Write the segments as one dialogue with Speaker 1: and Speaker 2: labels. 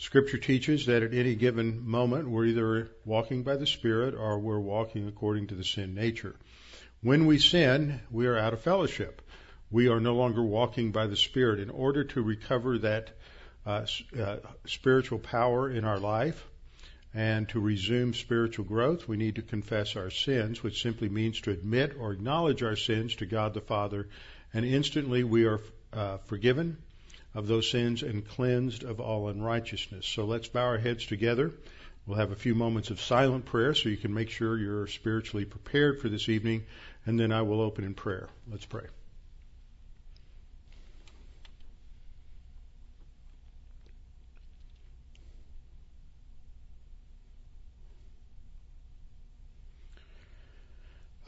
Speaker 1: Scripture teaches that at any given moment we're either walking by the Spirit or we're walking according to the sin nature. When we sin, we are out of fellowship. We are no longer walking by the Spirit. In order to recover that uh, uh, spiritual power in our life and to resume spiritual growth, we need to confess our sins, which simply means to admit or acknowledge our sins to God the Father, and instantly we are uh, forgiven of those sins and cleansed of all unrighteousness. So let's bow our heads together. We'll have a few moments of silent prayer so you can make sure you're spiritually prepared for this evening, and then I will open in prayer. Let's pray.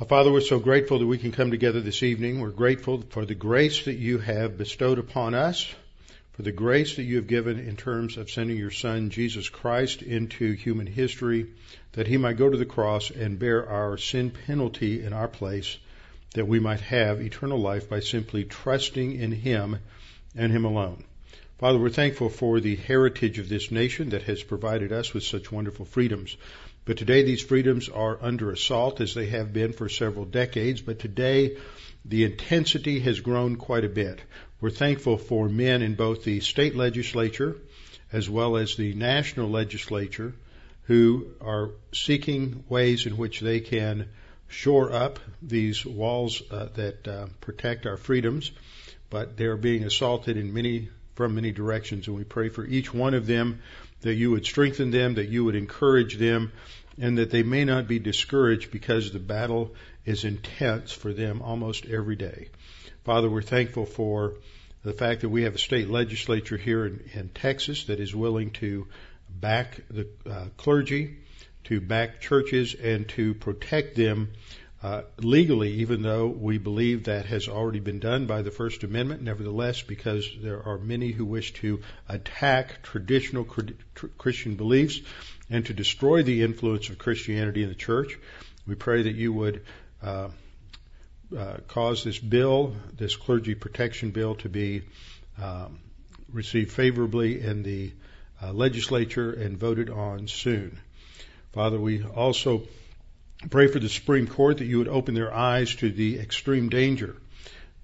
Speaker 1: Father, we're so grateful that we can come together this evening. We're grateful for the grace that you have bestowed upon us for the grace that you have given in terms of sending your Son, Jesus Christ, into human history, that he might go to the cross and bear our sin penalty in our place, that we might have eternal life by simply trusting in him and him alone. Father, we're thankful for the heritage of this nation that has provided us with such wonderful freedoms. But today these freedoms are under assault as they have been for several decades, but today the intensity has grown quite a bit. We're thankful for men in both the state legislature as well as the national legislature who are seeking ways in which they can shore up these walls uh, that uh, protect our freedoms, but they are being assaulted in many from many directions, and we pray for each one of them that you would strengthen them, that you would encourage them, and that they may not be discouraged because the battle is intense for them almost every day. Father, we're thankful for the fact that we have a state legislature here in, in Texas that is willing to back the uh, clergy, to back churches, and to protect them uh, legally, even though we believe that has already been done by the First Amendment. Nevertheless, because there are many who wish to attack traditional Christian beliefs and to destroy the influence of Christianity in the church, we pray that you would uh, uh, cause this bill, this clergy protection bill, to be um, received favorably in the uh, legislature and voted on soon. Father, we also pray for the Supreme Court that you would open their eyes to the extreme danger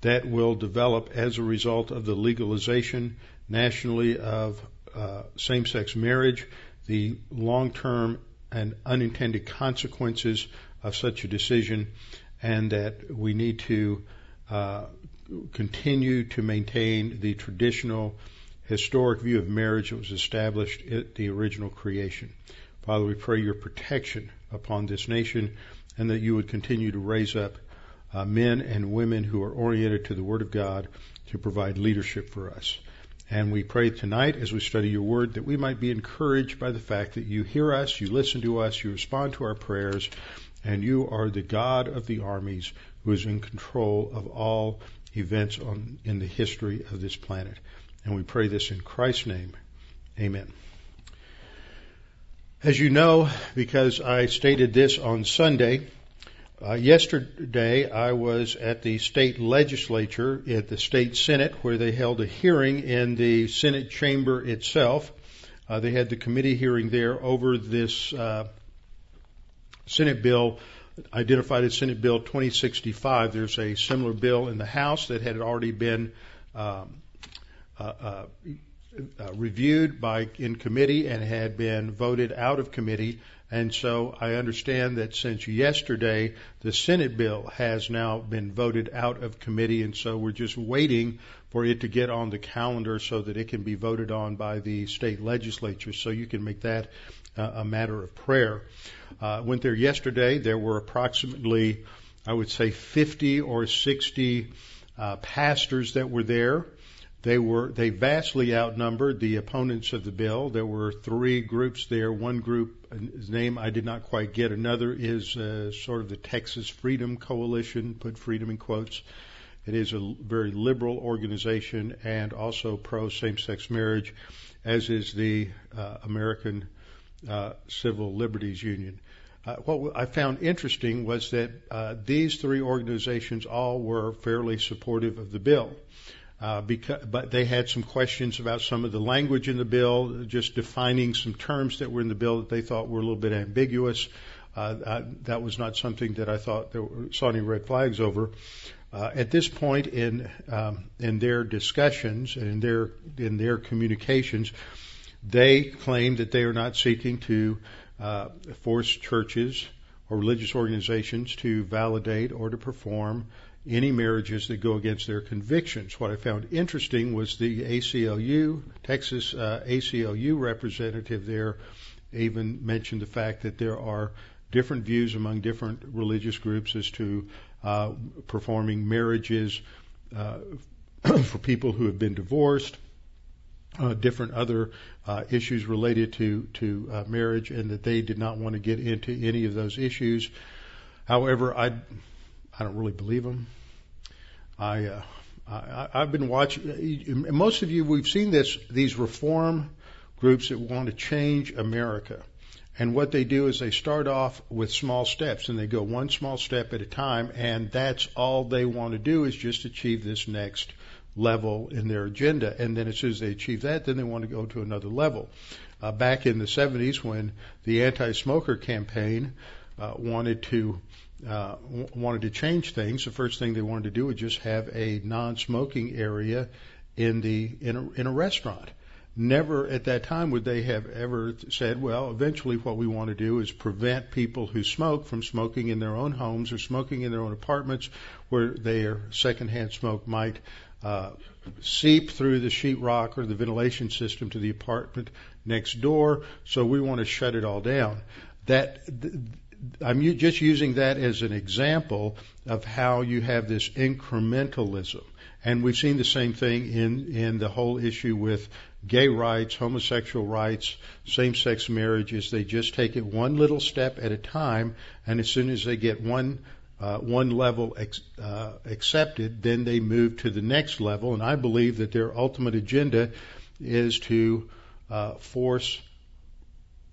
Speaker 1: that will develop as a result of the legalization nationally of uh, same-sex marriage, the long-term and unintended consequences of such a decision, and that we need to uh, continue to maintain the traditional historic view of marriage that was established at the original creation. Father, we pray your protection upon this nation and that you would continue to raise up uh, men and women who are oriented to the Word of God to provide leadership for us. And we pray tonight as we study your word that we might be encouraged by the fact that you hear us, you listen to us, you respond to our prayers, and you are the God of the armies who is in control of all events on, in the history of this planet. And we pray this in Christ's name. Amen. As you know, because I stated this on Sunday, uh, yesterday I was at the state legislature at the state senate where they held a hearing in the senate chamber itself. Uh, they had the committee hearing there over this uh, Senate bill identified as Senate Bill 2065. There's a similar bill in the House that had already been um, uh, uh, uh, reviewed by in committee and had been voted out of committee. And so I understand that since yesterday, the Senate bill has now been voted out of committee, and so we're just waiting for it to get on the calendar so that it can be voted on by the state legislature. So you can make that a matter of prayer. Uh, went there yesterday. There were approximately, I would say, 50 or 60 uh, pastors that were there They were they vastly outnumbered the opponents of the bill. There were three groups there. One group, name I did not quite get. Another is uh, sort of the Texas Freedom Coalition. Put freedom in quotes. It is a very liberal organization and also pro same-sex marriage, as is the uh, American Civil Liberties Union. Uh, what I found interesting was that uh, these three organizations all were fairly supportive of the bill. Uh, because, but they had some questions about some of the language in the bill, just defining some terms that were in the bill that they thought were a little bit ambiguous. Uh, that was not something that I thought there were, saw any red flags over. Uh, at this point in um, in their discussions and in their in their communications, they claim that they are not seeking to uh, force churches or religious organizations to validate or to perform any marriages that go against their convictions. What I found interesting was the ACLU, Texas uh, ACLU representative there even mentioned the fact that there are different views among different religious groups as to uh, performing marriages uh, for people who have been divorced, uh, different other uh, issues related to to uh, marriage, and that they did not want to get into any of those issues. However, I I don't really believe them. I, uh, I I've been watching. Most of you, we've seen this. These reform groups that want to change America. And what they do is they start off with small steps and they go one small step at a time and that's all they want to do is just achieve this next level in their agenda. And then as soon as they achieve that, then they want to go to another level. Uh, back in the 70s when the anti-smoker campaign uh, wanted to uh, w- wanted to change things, the first thing they wanted to do was just have a non-smoking area in the in a, in a restaurant. Never at that time would they have ever said, well, eventually what we want to do is prevent people who smoke from smoking in their own homes or smoking in their own apartments where their secondhand smoke might uh, seep through the sheetrock or the ventilation system to the apartment next door. So we want to shut it all down. That I'm just using that as an example of how you have this incrementalism. And we've seen the same thing in, in the whole issue with gay rights, homosexual rights, same-sex marriages. They just take it one little step at a time, and as soon as they get one uh, one level ex, uh, accepted, then they move to the next level. And I believe that their ultimate agenda is to uh, force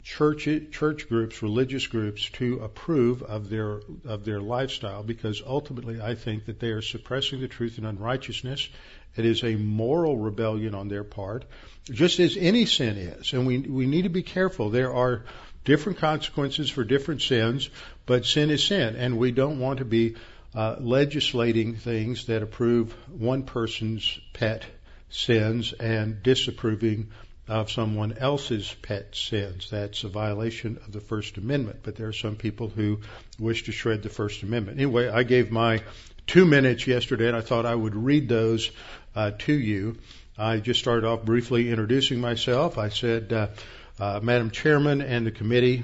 Speaker 1: church church groups, religious groups to approve of their of their lifestyle because ultimately I think that they are suppressing the truth and unrighteousness. It is a moral rebellion on their part, just as any sin is, and we we need to be careful. There are different consequences for different sins, but sin is sin, and we don't want to be uh, legislating things that approve one person's pet sins and disapproving of someone else's pet sins. That's a violation of the First Amendment. But there are some people who wish to shred the First Amendment. Anyway, I gave my two minutes yesterday, and I thought I would read those uh, to you. I just started off briefly introducing myself. I said, uh, uh, Madam Chairman and the committee,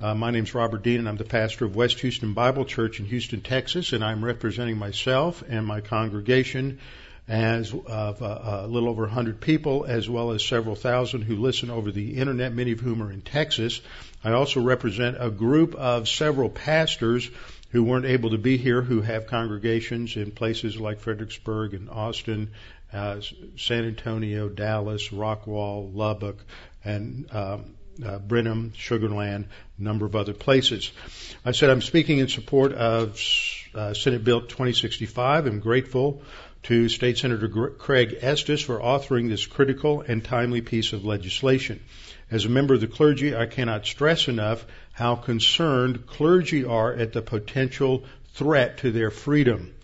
Speaker 1: uh, my name is Robert Dean, and I'm the pastor of West Houston Bible Church in Houston, Texas, and I'm representing myself and my congregation as of uh, a little over 100 people, as well as several thousand who listen over the internet, many of whom are in Texas. I also represent a group of several pastors who weren't able to be here, who have congregations in places like Fredericksburg and Austin, uh, San Antonio, Dallas, Rockwall, Lubbock, and um, uh, Brenham, Sugarland, a number of other places. I said I'm speaking in support of uh, Senate Bill 2065. I'm grateful to State Senator Craig Estes for authoring this critical and timely piece of legislation. As a member of the clergy, I cannot stress enough how concerned clergy are at the potential threat to their freedom.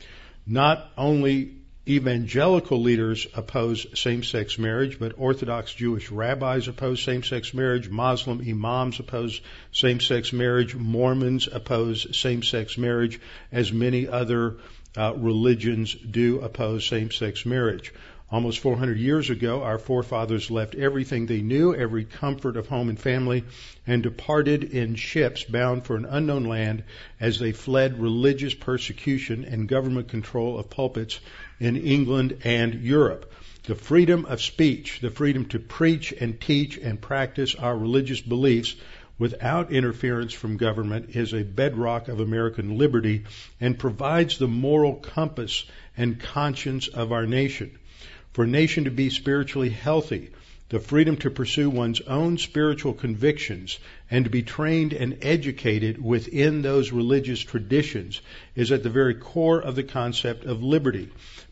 Speaker 1: Not only evangelical leaders oppose same-sex marriage, but Orthodox Jewish rabbis oppose same-sex marriage, Muslim imams oppose same-sex marriage, Mormons oppose same-sex marriage, as many other uh, religions do oppose same-sex marriage. Almost 400 years ago, our forefathers left everything they knew, every comfort of home and family, and departed in ships bound for an unknown land as they fled religious persecution and government control of pulpits in England and Europe. The freedom of speech, the freedom to preach and teach and practice our religious beliefs without interference from government is a bedrock of American liberty and provides the moral compass and conscience of our nation. For a nation to be spiritually healthy, the freedom to pursue one's own spiritual convictions and to be trained and educated within those religious traditions is at the very core of the concept of liberty.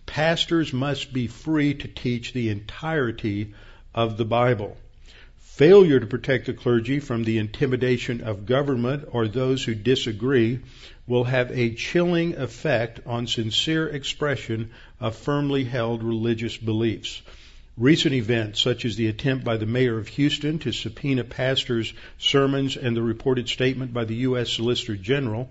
Speaker 1: Pastors must be free to teach the entirety of the Bible. Failure to protect the clergy from the intimidation of government or those who disagree will have a chilling effect on sincere expression of firmly held religious beliefs. Recent events, such as the attempt by the mayor of Houston to subpoena pastors' sermons and the reported statement by the U.S. Solicitor General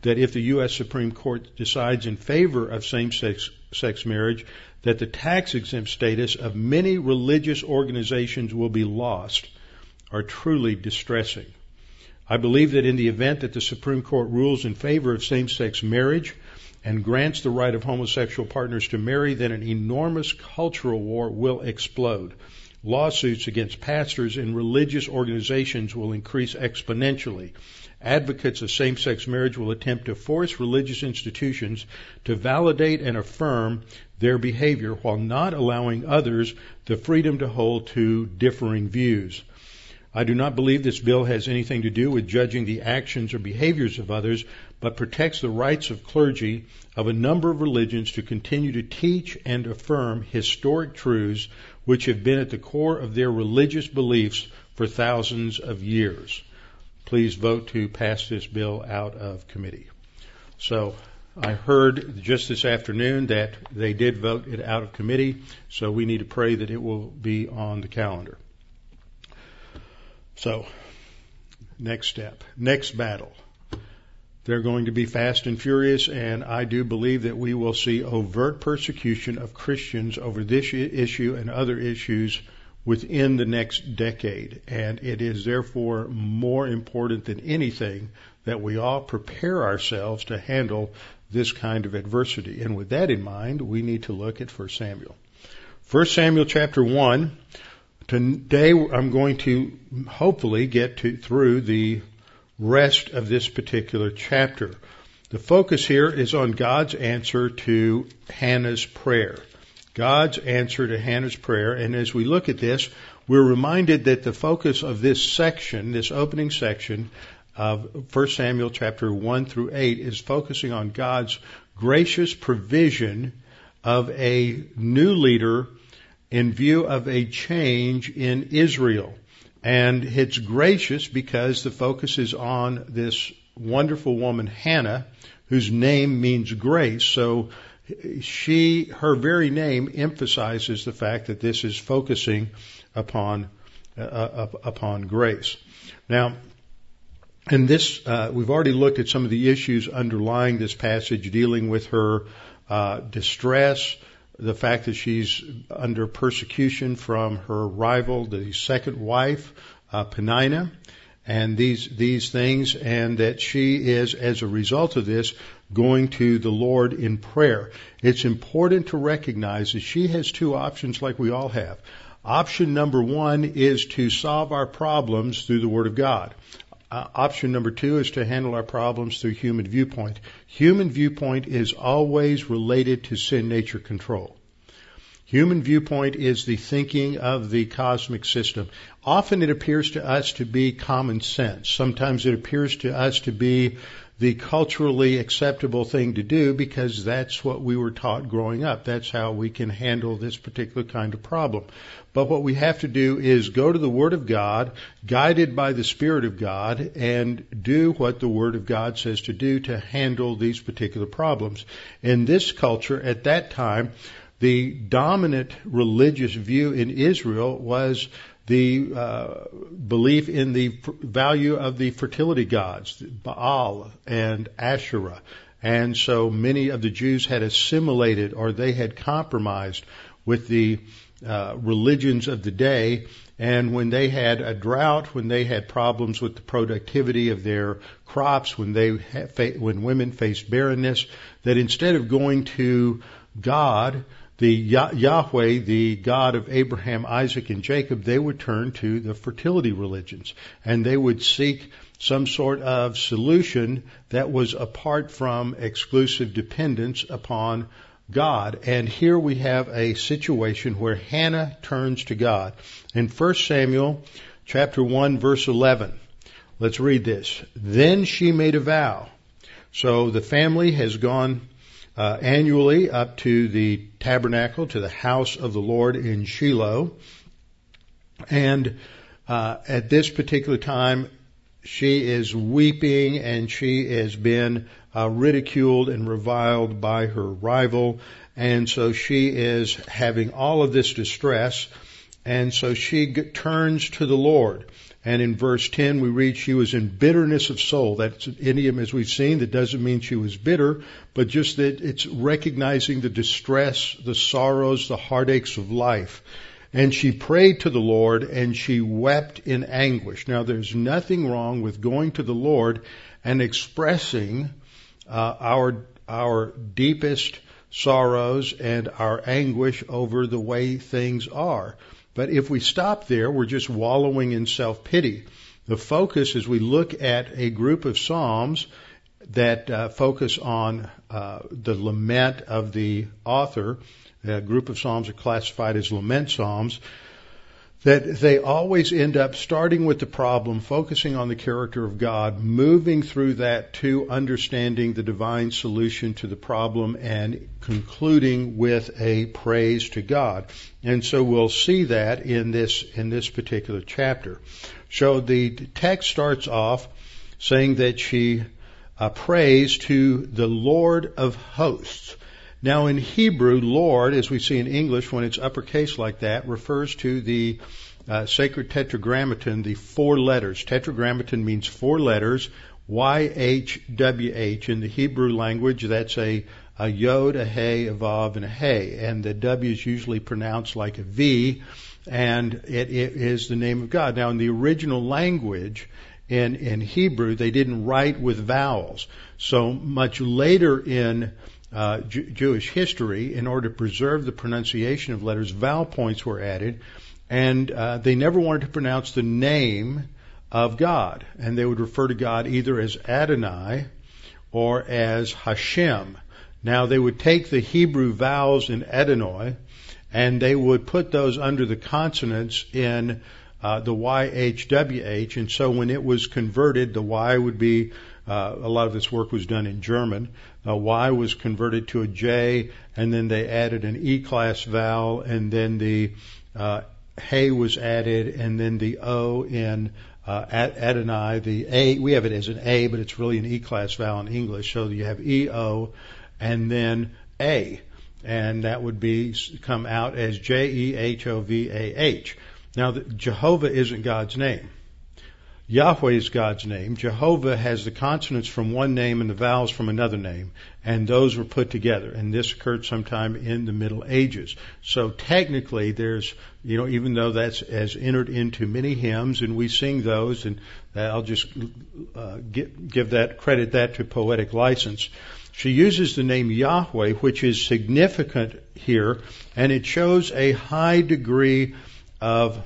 Speaker 1: that if the U.S. Supreme Court decides in favor of same-sex sex marriage, that the tax exempt status of many religious organizations will be lost are truly distressing. I believe that in the event that the Supreme Court rules in favor of same sex marriage and grants the right of homosexual partners to marry, then an enormous cultural war will explode. Lawsuits against pastors and religious organizations will increase exponentially. Advocates of same sex marriage will attempt to force religious institutions to validate and affirm their behavior while not allowing others the freedom to hold to differing views. I do not believe this bill has anything to do with judging the actions or behaviors of others, but protects the rights of clergy of a number of religions to continue to teach and affirm historic truths which have been at the core of their religious beliefs for thousands of years. Please vote to pass this bill out of committee. So I heard just this afternoon that they did vote it out of committee, so we need to pray that it will be on the calendar. So, next step, next battle. They're going to be fast and furious, and I do believe that we will see overt persecution of Christians over this issue and other issues within the next decade. And it is therefore more important than anything that we all prepare ourselves to handle this kind of adversity. And with that in mind, we need to look at 1 Samuel. 1 Samuel chapter 1. Today I'm going to hopefully get to, through the rest of this particular chapter. The focus here is on God's answer to Hannah's prayer. God's answer to Hannah's prayer. And as we look at this, we're reminded that the focus of this section, this opening section, of 1 Samuel chapter 1 through 8 is focusing on God's gracious provision of a new leader in view of a change in Israel. And it's gracious because the focus is on this wonderful woman, Hannah, whose name means grace. So she, her very name emphasizes the fact that this is focusing upon, uh, uh upon grace. Now, and this, uh, we've already looked at some of the issues underlying this passage dealing with her uh, distress, the fact that she's under persecution from her rival, the second wife, uh, Penina, and these these things, and that she is, as a result of this, going to the Lord in prayer. It's important to recognize that she has two options, like we all have. Option number one is to solve our problems through the Word of God. Uh, option number two is to handle our problems through human viewpoint. Human viewpoint is always related to sin nature control. Human viewpoint is the thinking of the cosmic system. Often it appears to us to be common sense. Sometimes it appears to us to be the culturally acceptable thing to do because that's what we were taught growing up. That's how we can handle this particular kind of problem. But what we have to do is go to the Word of God, guided by the Spirit of God, and do what the Word of God says to do to handle these particular problems. In this culture, at that time, the dominant religious view in Israel was the uh, belief in the value of the fertility gods, Baal and Asherah. And so many of the Jews had assimilated or they had compromised with the uh, religions of the day. And when they had a drought, when they had problems with the productivity of their crops, when they when women faced barrenness, that instead of going to God, the Yahweh, the God of Abraham, Isaac, and Jacob, they would turn to the fertility religions and they would seek some sort of solution that was apart from exclusive dependence upon God. And here we have a situation where Hannah turns to God. In 1 Samuel chapter 1 verse 11, let's read this. Then she made a vow. So the family has gone uh, annually up to the tabernacle, to the house of the Lord in Shiloh. And uh, at this particular time, she is weeping and she has been uh, ridiculed and reviled by her rival. And so she is having all of this distress. And so she g- turns to the Lord. And in verse 10, we read she was in bitterness of soul. That's an idiom as we've seen. That doesn't mean she was bitter, but just that it's recognizing the distress, the sorrows, the heartaches of life. And she prayed to the Lord and she wept in anguish. Now there's nothing wrong with going to the Lord and expressing uh, our, our deepest sorrows and our anguish over the way things are. But if we stop there, we're just wallowing in self-pity. The focus as we look at a group of Psalms that uh, focus on uh, the lament of the author, a group of Psalms are classified as lament Psalms, that they always end up starting with the problem, focusing on the character of God, moving through that to understanding the divine solution to the problem and concluding with a praise to God. And so we'll see that in this, in this particular chapter. So the text starts off saying that she uh, prays to the Lord of hosts. Now in Hebrew, Lord, as we see in English when it's uppercase like that, refers to the uh, sacred tetragrammaton, the four letters. Tetragrammaton means four letters. YHWH in the Hebrew language, that's a, a yod, a hey, a vav, and a hey. And the W is usually pronounced like a V, and it, it is the name of God. Now, in the original language, in, in Hebrew, they didn't write with vowels. So much later in uh, Jewish history, in order to preserve the pronunciation of letters, vowel points were added, and uh, they never wanted to pronounce the name of God, and they would refer to God either as Adonai or as Hashem. Now they would take the Hebrew vowels in Adonai, and they would put those under the consonants in uh, the YHWH, and so when it was converted, the Y would be uh, a lot of this work was done in German. Uh, y was converted to a J, and then they added an E class vowel, and then the uh, was added, and then the O in uh, Adonai, the A, we have it as an A, but it's really an E class vowel in English. So you have E O, and then A, and that would be come out as J E H O V A H. Now, the, Jehovah isn't God's name. Yahweh is God's name. Jehovah has the consonants from one name and the vowels from another name, and those were put together. And this occurred sometime in the Middle Ages. So technically, there's, you know, even though that's as entered into many hymns, and we sing those, and I'll just uh, give, give that credit that to poetic license. She uses the name Yahweh, which is significant here, and it shows a high degree of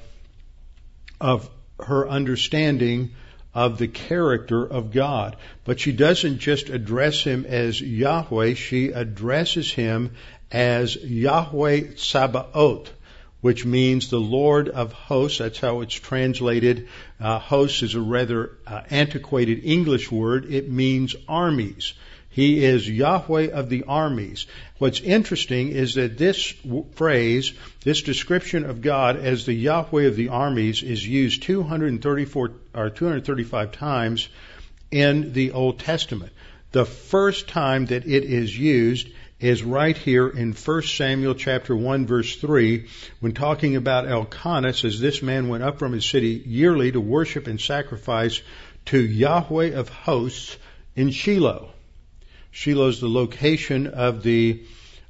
Speaker 1: of her understanding of the character of God. But she doesn't just address him as Yahweh, she addresses him as Yahweh Sabaoth, which means the Lord of hosts. That's how it's translated. Uh, hosts is a rather uh, antiquated English word. It means armies. He is Yahweh of the armies. What's interesting is that this phrase, this description of God as the Yahweh of the armies is used 234 or 235 times in the Old Testament. The first time that it is used is right here in 1 Samuel chapter 1 verse 3 when talking about Elkanah says this man went up from his city yearly to worship and sacrifice to Yahweh of hosts in Shiloh. Shiloh is the location of the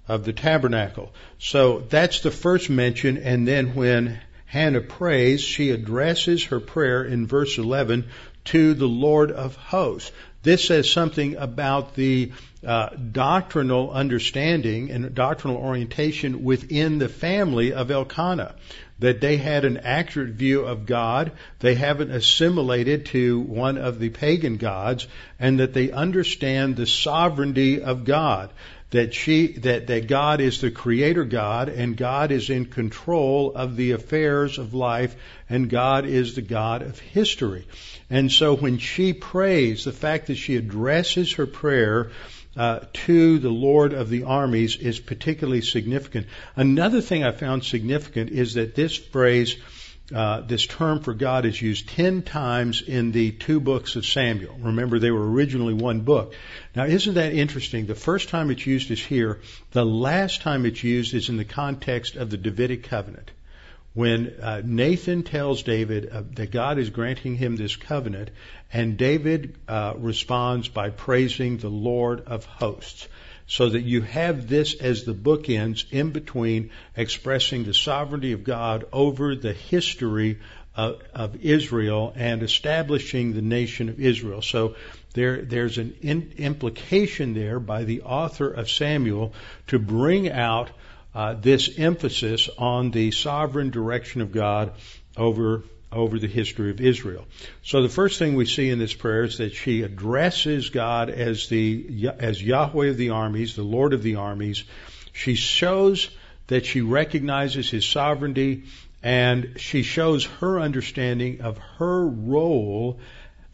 Speaker 1: of the tabernacle. So that's the first mention, and then when Hannah prays, she addresses her prayer in verse 11 to the Lord of hosts. This says something about the uh, doctrinal understanding and doctrinal orientation within the family of Elkanah. That they had an accurate view of God, they haven't assimilated to one of the pagan gods, and that they understand the sovereignty of God that she that, that God is the creator God and God is in control of the affairs of life and God is the God of history. And so when she prays, the fact that she addresses her prayer uh, to the Lord of the armies is particularly significant. Another thing I found significant is that this phrase uh, this term for God is used ten times in the two books of Samuel. Remember, they were originally one book. Now, isn't that interesting? The first time it's used is here. The last time it's used is in the context of the Davidic covenant. When uh, Nathan tells David uh, that God is granting him this covenant, and David uh, responds by praising the Lord of hosts so that you have this as the bookends in between expressing the sovereignty of God over the history of, of Israel and establishing the nation of Israel. So there, there's an in, implication there by the author of Samuel to bring out uh, this emphasis on the sovereign direction of God over over the history of Israel. So the first thing we see in this prayer is that she addresses God as the as Yahweh of the armies, the Lord of the armies. She shows that she recognizes his sovereignty and she shows her understanding of her role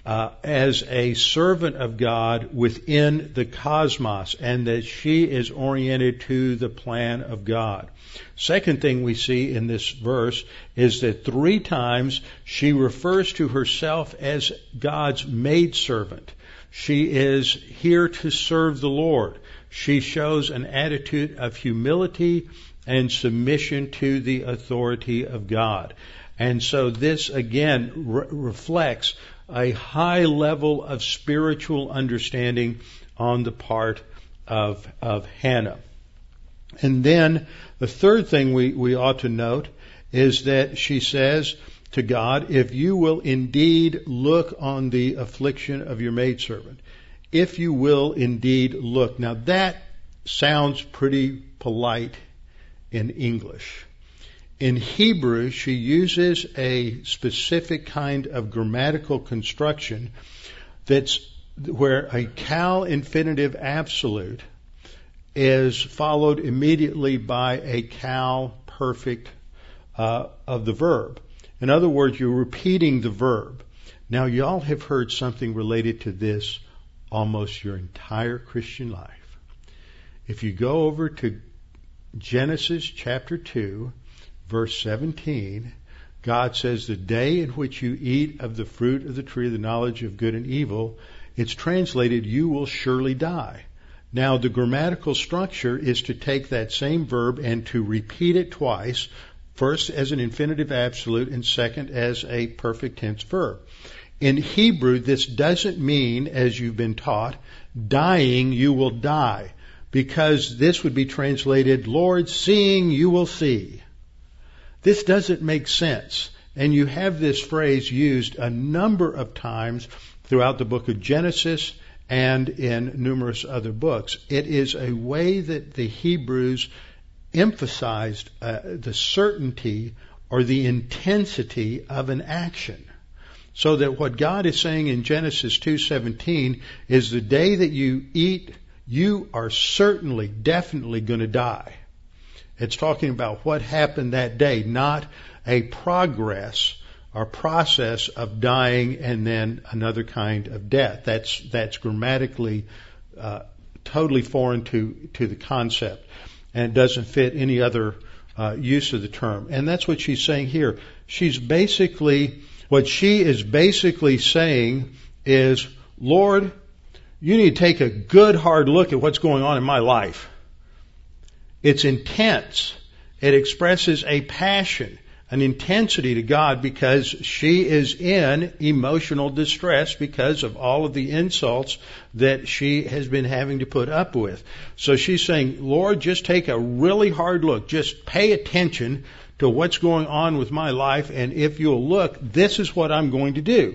Speaker 1: uh, as a servant of God within the cosmos, and that she is oriented to the plan of God. Second thing we see in this verse is that three times she refers to herself as God's maidservant. She is here to serve the Lord. She shows an attitude of humility and submission to the authority of God. And so this again re- reflects a high level of spiritual understanding on the part of, of Hannah. And then the third thing we, we ought to note is that she says to God, if you will indeed look on the affliction of your maidservant, if you will indeed look. Now that sounds pretty polite in English. In Hebrew, she uses a specific kind of grammatical construction that's where a Qal infinitive absolute is followed immediately by a Qal perfect uh, of the verb. In other words, you're repeating the verb. Now, y'all have heard something related to this almost your entire Christian life. If you go over to Genesis chapter 2, verse 17, God says, The day in which you eat of the fruit of the tree of the knowledge of good and evil, it's translated, You will surely die. Now, the grammatical structure is to take that same verb and to repeat it twice, first as an infinitive absolute and second as a perfect tense verb. In Hebrew, this doesn't mean, as you've been taught, dying you will die, because this would be translated, Lord, seeing you will see. This doesn't make sense. And you have this phrase used a number of times throughout the book of Genesis and in numerous other books. It is a way that the Hebrews emphasized uh, the certainty or the intensity of an action. So that what God is saying in Genesis 2:17 is the day that you eat, you are certainly, definitely going to die. It's talking about what happened that day, not a progress or process of dying and then another kind of death. That's that's grammatically uh, totally foreign to to the concept, and it doesn't fit any other uh, use of the term. And that's what she's saying here. She's basically what she is basically saying is, Lord, you need to take a good hard look at what's going on in my life. It's intense. It expresses a passion, an intensity to God because she is in emotional distress because of all of the insults that she has been having to put up with. So she's saying, Lord, just take a really hard look. Just pay attention to what's going on with my life, and if you'll look, this is what I'm going to do.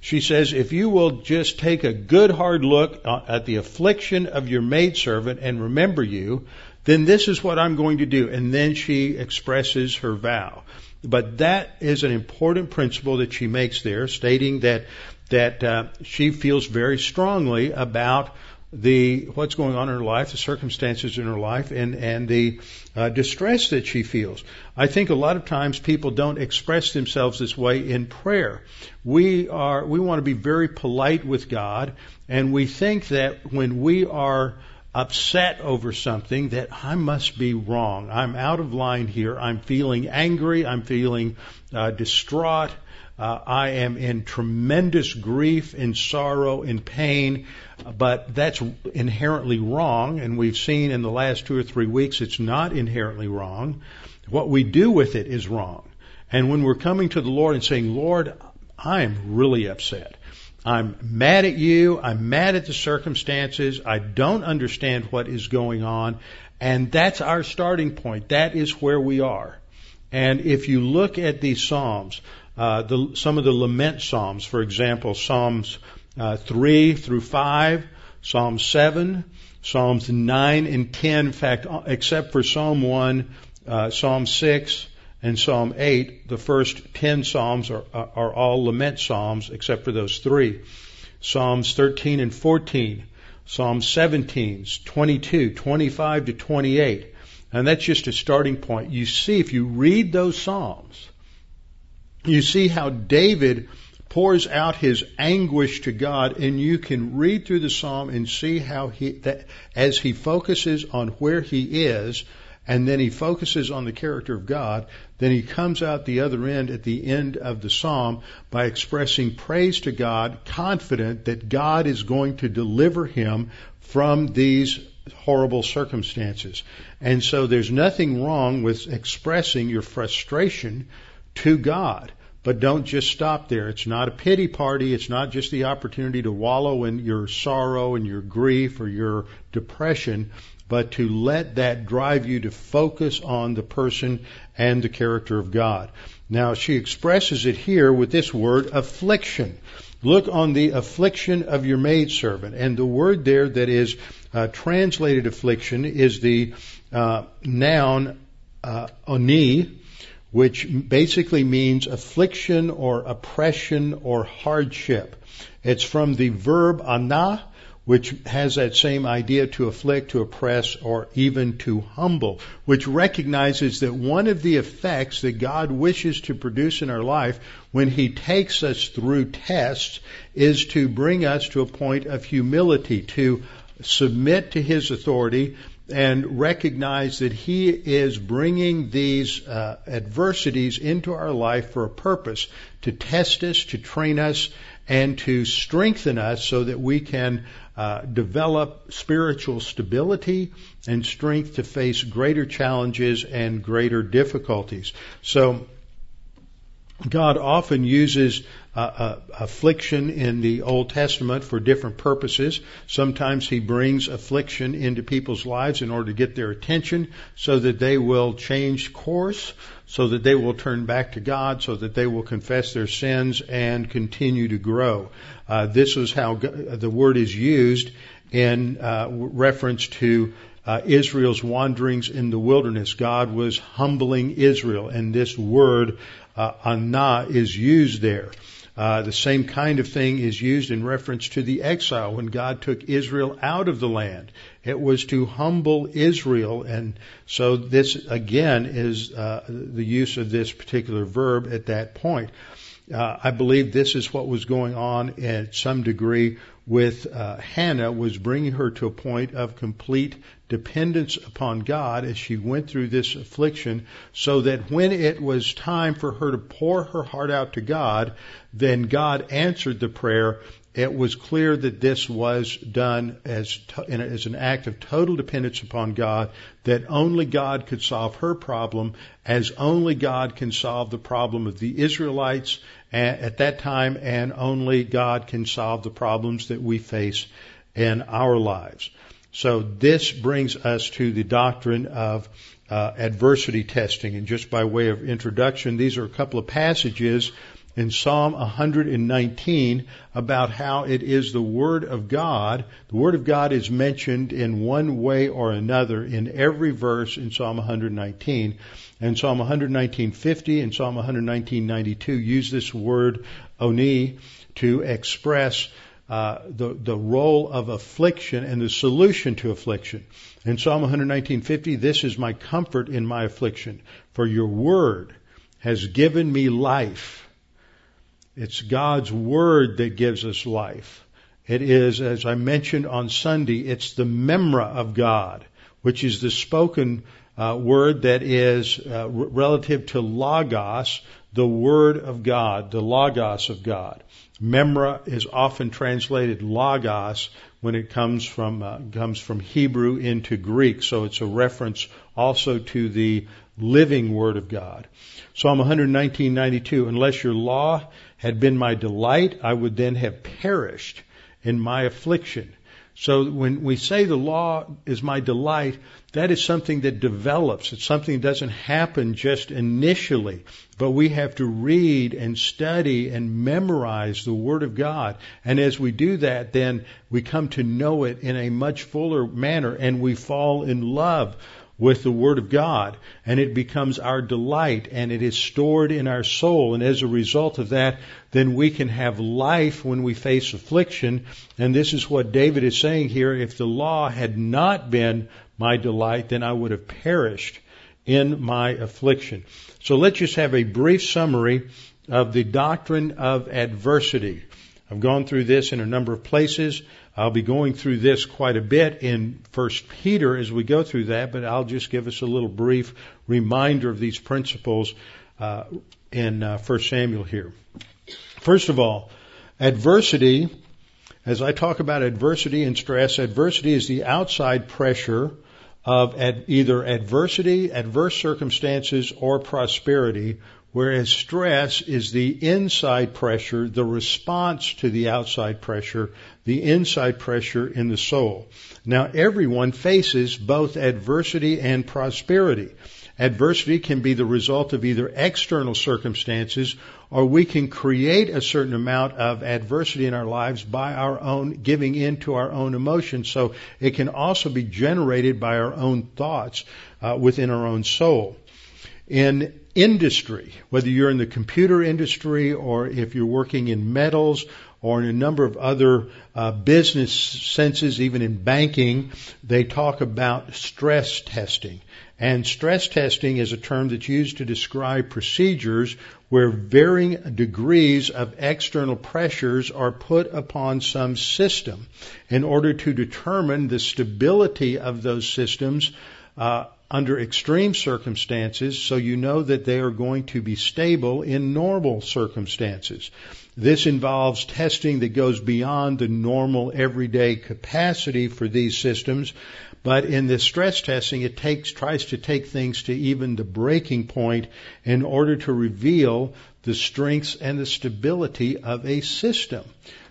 Speaker 1: She says, if you will just take a good hard look uh, at the affliction of your maidservant and remember you, then this is what I'm going to do. And then she expresses her vow. But that is an important principle that she makes there, stating that that uh, she feels very strongly about the what's going on in her life, the circumstances in her life, and and the uh, distress that she feels. I think a lot of times people don't express themselves this way in prayer. We are we want to be very polite with God, and we think that when we are upset over something that I must be wrong. I'm out of line here. I'm feeling angry. I'm feeling uh, distraught. Uh, I am in tremendous grief and sorrow and pain, but that's inherently wrong. And we've seen in the last two or three weeks it's not inherently wrong. What we do with it is wrong. And when we're coming to the Lord and saying, Lord, I am really upset. I'm mad at you. I'm mad at the circumstances. I don't understand what is going on. And that's our starting point. That is where we are. And if you look at these Psalms, uh, the, some of the lament Psalms, for example, Psalms uh, 3 through 5, Psalm 7, Psalms 9 and 10, in fact, uh, except for Psalm 1, uh, Psalm 6, and Psalm 8, the first 10 Psalms are, are all lament Psalms except for those three. Psalms 13 and 14, Psalm 17, 22, 25 to 28. And that's just a starting point. You see, if you read those Psalms, you see how David pours out his anguish to God, and you can read through the Psalm and see how he, that as he focuses on where he is, and then he focuses on the character of God, then he comes out the other end at the end of the psalm by expressing praise to God, confident that God is going to deliver him from these horrible circumstances. And so there's nothing wrong with expressing your frustration to God. But don't just stop there. It's not a pity party. It's not just the opportunity to wallow in your sorrow and your grief or your depression, but to let that drive you to focus on the person and the character of God. Now, she expresses it here with this word, affliction. Look on the affliction of your maidservant. And the word there that is uh, translated affliction is the uh, noun uh, oni, which basically means affliction or oppression or hardship. It's from the verb ana, which has that same idea to afflict, to oppress, or even to humble, which recognizes that one of the effects that God wishes to produce in our life when He takes us through tests is to bring us to a point of humility, to submit to His authority, and recognize that He is bringing these uh, adversities into our life for a purpose to test us, to train us, and to strengthen us so that we can uh, develop spiritual stability and strength to face greater challenges and greater difficulties. So, God often uses uh, uh, affliction in the Old Testament for different purposes. Sometimes He brings affliction into people's lives in order to get their attention so that they will change course, so that they will turn back to God, so that they will confess their sins and continue to grow. Uh, this is how the word is used in uh, reference to uh, Israel's wanderings in the wilderness. God was humbling Israel, and this word uh, anah is used there. Uh, the same kind of thing is used in reference to the exile when God took Israel out of the land. It was to humble Israel, and so this again is uh, the use of this particular verb at that point. Uh, I believe this is what was going on at some degree with uh, Hannah was bringing her to a point of complete dependence upon God as she went through this affliction so that when it was time for her to pour her heart out to God, then God answered the prayer. It was clear that this was done as, as an act of total dependence upon God, that only God could solve her problem, as only God can solve the problem of the Israelites at that time, and only God can solve the problems that we face in our lives. So this brings us to the doctrine of uh, adversity testing. And just by way of introduction, these are a couple of passages in Psalm 119 about how it is the Word of God. The Word of God is mentioned in one way or another in every verse in Psalm 119. And Psalm 119.50 and Psalm 119.92 use this word oni to express uh, the the role of affliction and the solution to affliction. In Psalm 119:50, this is my comfort in my affliction, for your word has given me life. It's God's word that gives us life. It is, as I mentioned on Sunday, it's the memra of God, which is the spoken uh, word that is uh, relative to logos, the word of God, the logos of God. Memra is often translated logos when it comes from uh, comes from Hebrew into Greek, so it's a reference also to the living Word of God. Psalm 119:92. Unless your law had been my delight, I would then have perished in my affliction. So when we say the law is my delight, that is something that develops. It's something that doesn't happen just initially, but we have to read and study and memorize the Word of God. And as we do that, then we come to know it in a much fuller manner and we fall in love with the Word of God, and it becomes our delight, and it is stored in our soul, and as a result of that, then we can have life when we face affliction, and this is what David is saying here, if the law had not been my delight, then I would have perished in my affliction. So let's just have a brief summary of the doctrine of adversity. I've gone through this in a number of places. I'll be going through this quite a bit in First Peter as we go through that, but I'll just give us a little brief reminder of these principles uh, in uh, First Samuel here. First of all, adversity. As I talk about adversity and stress, adversity is the outside pressure of ad, either adversity, adverse circumstances, or prosperity whereas stress is the inside pressure, the response to the outside pressure, the inside pressure in the soul. Now everyone faces both adversity and prosperity. Adversity can be the result of either external circumstances or we can create a certain amount of adversity in our lives by our own giving in to our own emotions. So it can also be generated by our own thoughts uh, within our own soul. In industry, whether you're in the computer industry or if you're working in metals or in a number of other uh, business senses, even in banking, they talk about stress testing. And stress testing is a term that's used to describe procedures where varying degrees of external pressures are put upon some system in order to determine the stability of those systems uh, under extreme circumstances so you know that they are going to be stable in normal circumstances. This involves testing that goes beyond the normal everyday capacity for these systems, but in the stress testing it takes tries to take things to even the breaking point in order to reveal the strengths and the stability of a system.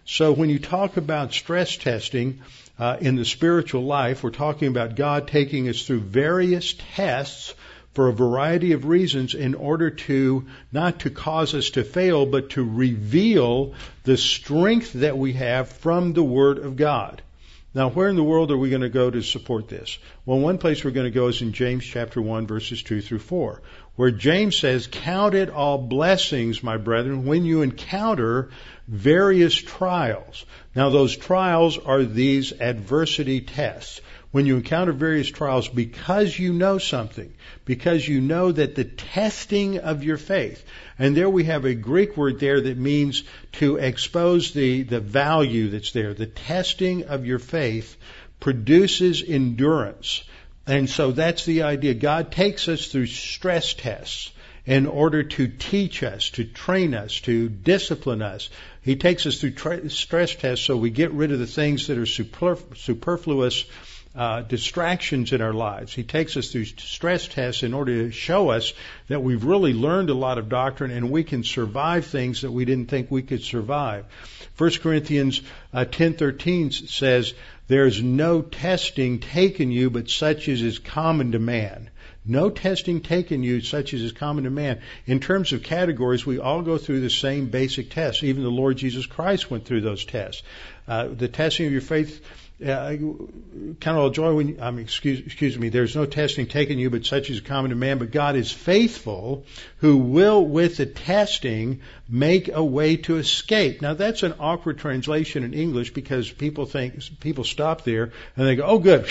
Speaker 1: So when you talk about stress testing, uh, in the spiritual life, we're talking about God taking us through various tests for a variety of reasons in order to not to cause us to fail, but to reveal the strength that we have from the Word of God. Now, where in the world are we going to go to support this? Well, one place we're going to go is in James chapter 1 verses 2 through 4, where James says, Count it all blessings, my brethren, when you encounter various trials. Now those trials are these adversity tests. When you encounter various trials because you know something, because you know that the testing of your faith, and there we have a Greek word there that means to expose the, the value that's there. The testing of your faith produces endurance. And so that's the idea. God takes us through stress tests in order to teach us, to train us, to discipline us. He takes us through tra- stress tests so we get rid of the things that are superfluous uh, distractions in our lives. He takes us through stress tests in order to show us that we've really learned a lot of doctrine and we can survive things that we didn't think we could survive. 1 Corinthians uh, 10:13 says, "There is no testing taken you, but such as is common to man." No testing taken you such as is common to man. In terms of categories, we all go through the same basic tests. Even the Lord Jesus Christ went through those tests. Uh, the testing of your faith uh, count all joy when, um, excuse, excuse me, there's no testing taken you, but such as is common to man. But God is faithful, who will, with the testing, make a way to escape. Now that's an awkward translation in English because people think, people stop there and they go, oh good,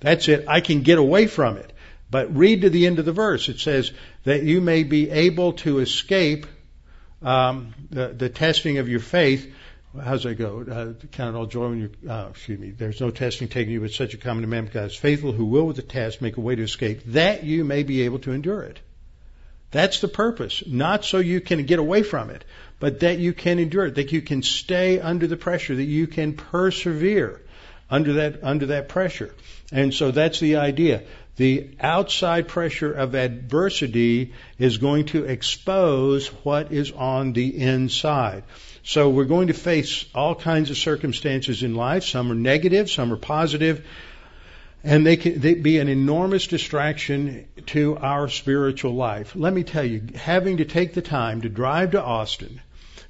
Speaker 1: that's it, I can get away from it. But read to the end of the verse. It says that you may be able to escape um, the, the testing of your faith how's that go? Uh, count it all joy when you, uh, excuse me, there's no testing taken you, but such a common demand God is faithful who will with the test make a way to escape, that you may be able to endure it. That's the purpose. Not so you can get away from it, but that you can endure it, that you can stay under the pressure, that you can persevere under that, under that pressure. And so that's the idea. The outside pressure of adversity is going to expose what is on the inside. So we're going to face all kinds of circumstances in life. Some are negative, some are positive, and they can they be an enormous distraction to our spiritual life. Let me tell you, having to take the time to drive to Austin,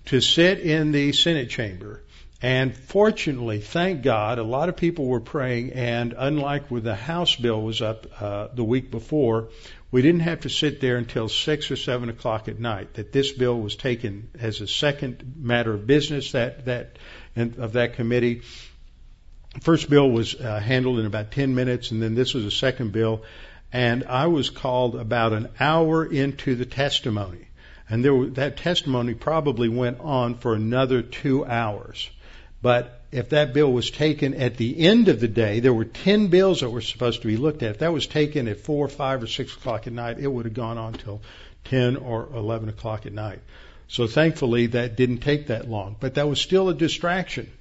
Speaker 1: to sit in the Senate chamber, and fortunately, thank God, a lot of people were praying, and unlike when the House bill was up uh, the week before, we didn't have to sit there until six or seven o'clock at night. That this bill was taken as a second matter of business that that of that committee. First bill was uh, handled in about ten minutes, and then this was a second bill. And I was called about an hour into the testimony, and there that testimony probably went on for another two hours. But if that bill was taken at the end of the day, there were 10 bills that were supposed to be looked at. If that was taken at 4, 5, or 6 o'clock at night, it would have gone on till 10 or 11 o'clock at night. So thankfully that didn't take that long. But that was still a distraction.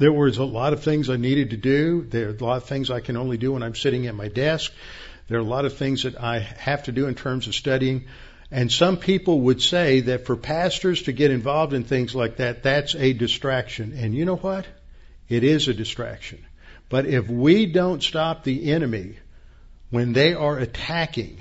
Speaker 1: There was a lot of things I needed to do. There are a lot of things I can only do when I'm sitting at my desk. There are a lot of things that I have to do in terms of studying. And some people would say that for pastors to get involved in things like that, that's a distraction. And you know what? It is a distraction. But if we don't stop the enemy when they are attacking,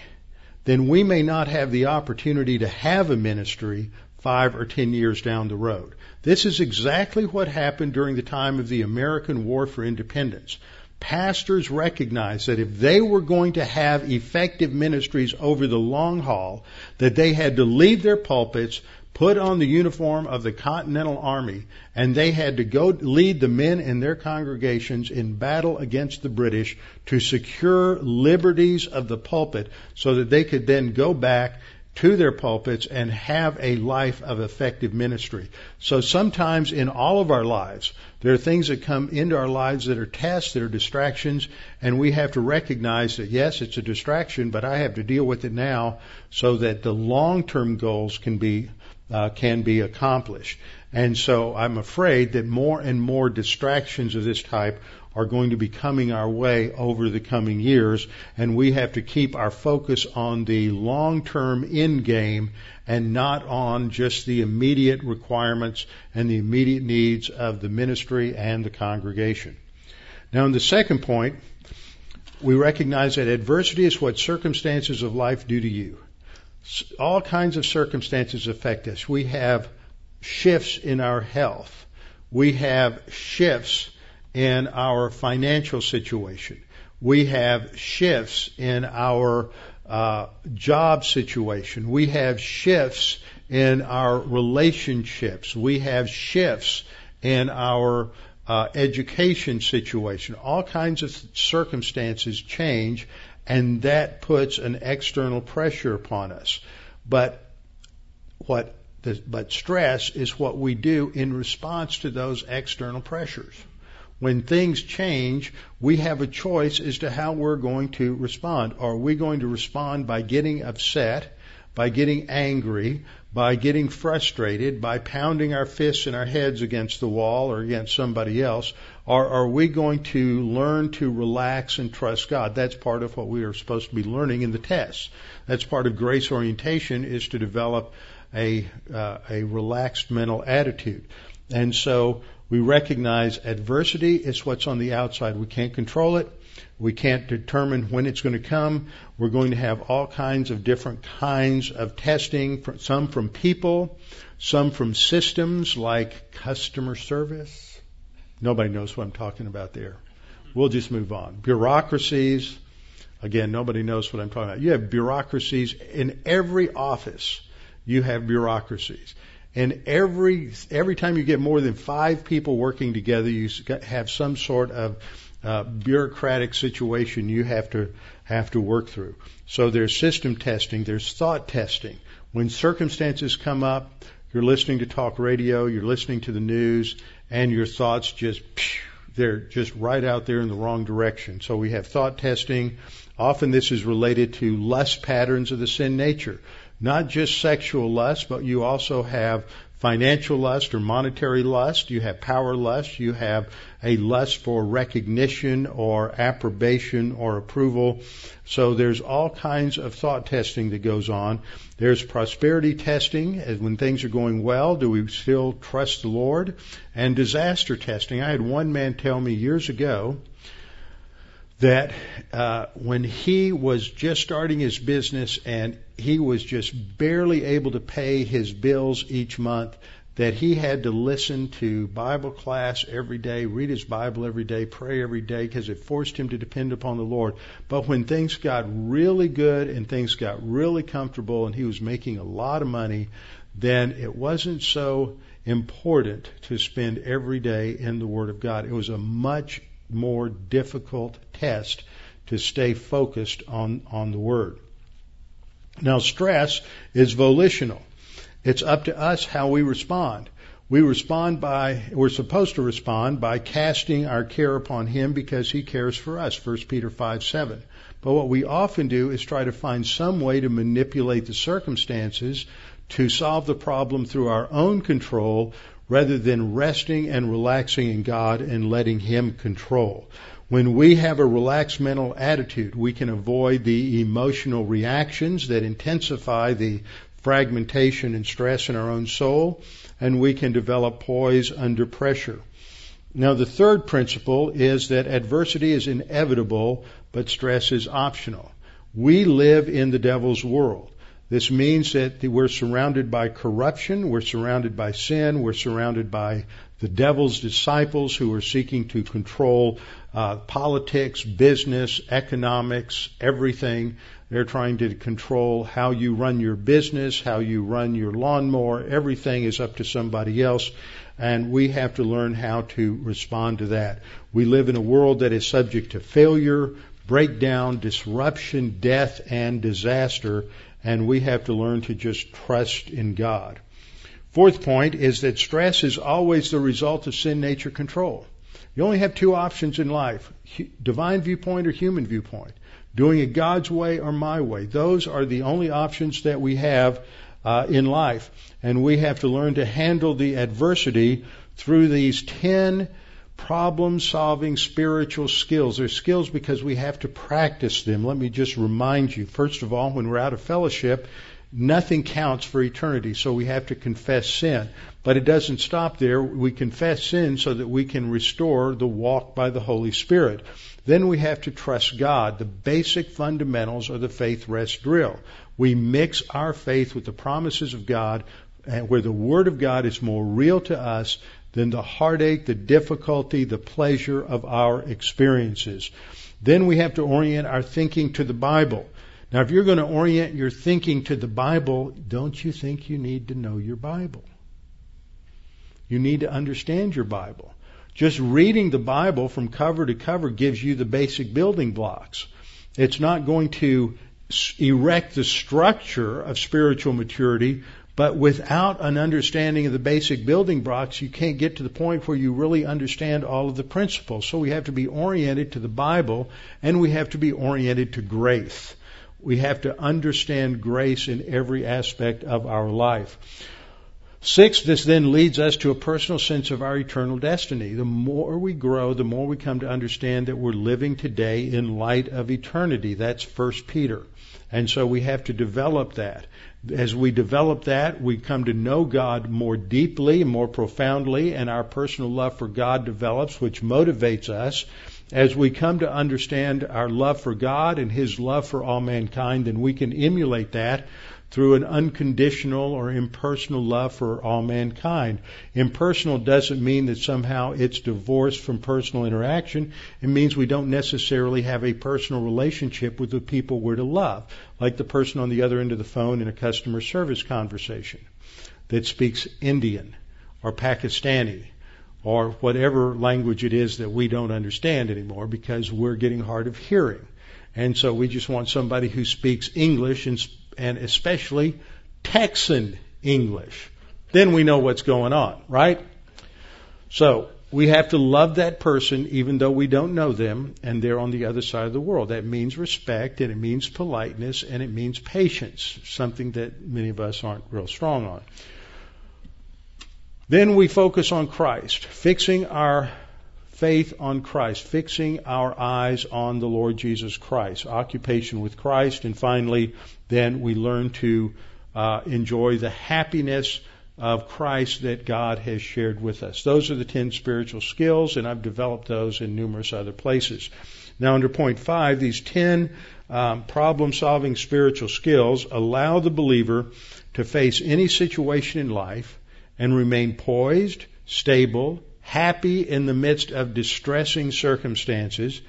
Speaker 1: then we may not have the opportunity to have a ministry five or ten years down the road. This is exactly what happened during the time of the American War for Independence pastors recognized that if they were going to have effective ministries over the long haul, that they had to leave their pulpits, put on the uniform of the Continental Army, and they had to go lead the men in their congregations in battle against the British to secure liberties of the pulpit so that they could then go back to their pulpits and have a life of effective ministry. So sometimes in all of our lives, there are things that come into our lives that are tests, that are distractions, and we have to recognize that yes, it's a distraction, but I have to deal with it now so that the long-term goals can be uh, can be accomplished. And so I'm afraid that more and more distractions of this type are going to be coming our way over the coming years, and we have to keep our focus on the long-term end game and not on just the immediate requirements and the immediate needs of the ministry and the congregation. Now, in the second point, we recognize that adversity is what circumstances of life do to you. All kinds of circumstances affect us. We have shifts in our health. We have shifts in our financial situation. We have shifts in our uh, job situation. We have shifts in our relationships. We have shifts in our uh, education situation. All kinds of circumstances change, and that puts an external pressure upon us. But what the, but stress is what we do in response to those external pressures when things change, we have a choice as to how we're going to respond. Are we going to respond by getting upset, by getting angry, by getting frustrated, by pounding our fists and our heads against the wall or against somebody else? Or are we going to learn to relax and trust God? That's part of what we are supposed to be learning in the tests. That's part of grace orientation is to develop a, uh, a relaxed mental attitude. And so we recognize adversity is what's on the outside. We can't control it. We can't determine when it's going to come. We're going to have all kinds of different kinds of testing, some from people, some from systems like customer service. Nobody knows what I'm talking about there. We'll just move on. Bureaucracies. Again, nobody knows what I'm talking about. You have bureaucracies in every office. You have bureaucracies. And every every time you get more than five people working together, you have some sort of uh, bureaucratic situation you have to have to work through. So there's system testing, there's thought testing. When circumstances come up, you're listening to talk radio, you're listening to the news, and your thoughts just they're just right out there in the wrong direction. So we have thought testing. Often this is related to lust patterns of the sin nature not just sexual lust, but you also have financial lust or monetary lust. You have power lust. You have a lust for recognition or approbation or approval. So there's all kinds of thought testing that goes on. There's prosperity testing. When things are going well, do we still trust the Lord? And disaster testing. I had one man tell me years ago that uh, when he was just starting his business and he was just barely able to pay his bills each month, that he had to listen to Bible class every day, read his Bible every day, pray every day, because it forced him to depend upon the Lord. But when things got really good and things got really comfortable and he was making a lot of money, then it wasn't so important to spend every day in the Word of God. It was a much more difficult test to stay focused on, on the Word. Now, stress is volitional. It's up to us how we respond. We respond by, we're supposed to respond by casting our care upon Him because He cares for us. 1 Peter 5 7. But what we often do is try to find some way to manipulate the circumstances to solve the problem through our own control rather than resting and relaxing in God and letting Him control. When we have a relaxed mental attitude, we can avoid the emotional reactions that intensify the fragmentation and stress in our own soul, and we can develop poise under pressure. Now, the third principle is that adversity is inevitable, but stress is optional. We live in the devil's world. This means that we're surrounded by corruption, we're surrounded by sin, we're surrounded by the devil's disciples who are seeking to control uh, politics, business, economics, everything. They're trying to control how you run your business, how you run your lawnmower. Everything is up to somebody else. And we have to learn how to respond to that. We live in a world that is subject to failure, breakdown, disruption, death, and disaster and we have to learn to just trust in God. Fourth point is that stress is always the result of sin nature control. You only have two options in life divine viewpoint or human viewpoint. Doing it God's way or my way. Those are the only options that we have uh, in life. And we have to learn to handle the adversity through these 10 problem solving spiritual skills. They're skills because we have to practice them. Let me just remind you, first of all, when we're out of fellowship, nothing counts for eternity, so we have to confess sin. But it doesn't stop there. We confess sin so that we can restore the walk by the Holy Spirit. Then we have to trust God. The basic fundamentals of the faith rest drill. We mix our faith with the promises of God, and where the Word of God is more real to us than the heartache, the difficulty, the pleasure of our experiences. Then we have to orient our thinking to the Bible. Now, if you're going to orient your thinking to the Bible, don't you think you need to know your Bible? You need to understand your Bible. Just reading the Bible from cover to cover gives you the basic building blocks. It's not going to erect the structure of spiritual maturity, but without an understanding of the basic building blocks, you can't get to the point where you really understand all of the principles. So we have to be oriented to the Bible and we have to be oriented to grace. We have to understand grace in every aspect of our life. Six, this then leads us to a personal sense of our eternal destiny. The more we grow, the more we come to understand that we're living today in light of eternity. That's First Peter. And so we have to develop that. As we develop that, we come to know God more deeply, and more profoundly, and our personal love for God develops, which motivates us. as we come to understand our love for God and His love for all mankind, then we can emulate that through an unconditional or impersonal love for all mankind. Impersonal doesn't mean that somehow it's divorced from personal interaction. It means we don't necessarily have a personal relationship with the people we're to love, like the person on the other end of the phone in a customer service conversation that speaks Indian or Pakistani or whatever language it is that we don't understand anymore because we're getting hard of hearing. And so we just want somebody who speaks English and and especially Texan English. Then we know what's going on, right? So we have to love that person even though we don't know them and they're on the other side of the world. That means respect and it means politeness and it means patience, something that many of us aren't real strong on. Then we focus on Christ, fixing our faith on Christ, fixing our eyes on the Lord Jesus Christ, occupation with Christ, and finally, then we learn to uh, enjoy the happiness of Christ that God has shared with us. Those are the 10 spiritual skills, and I've developed those in numerous other places. Now, under point five, these 10 um, problem solving spiritual skills allow the believer to face any situation in life and remain poised, stable, happy in the midst of distressing circumstances,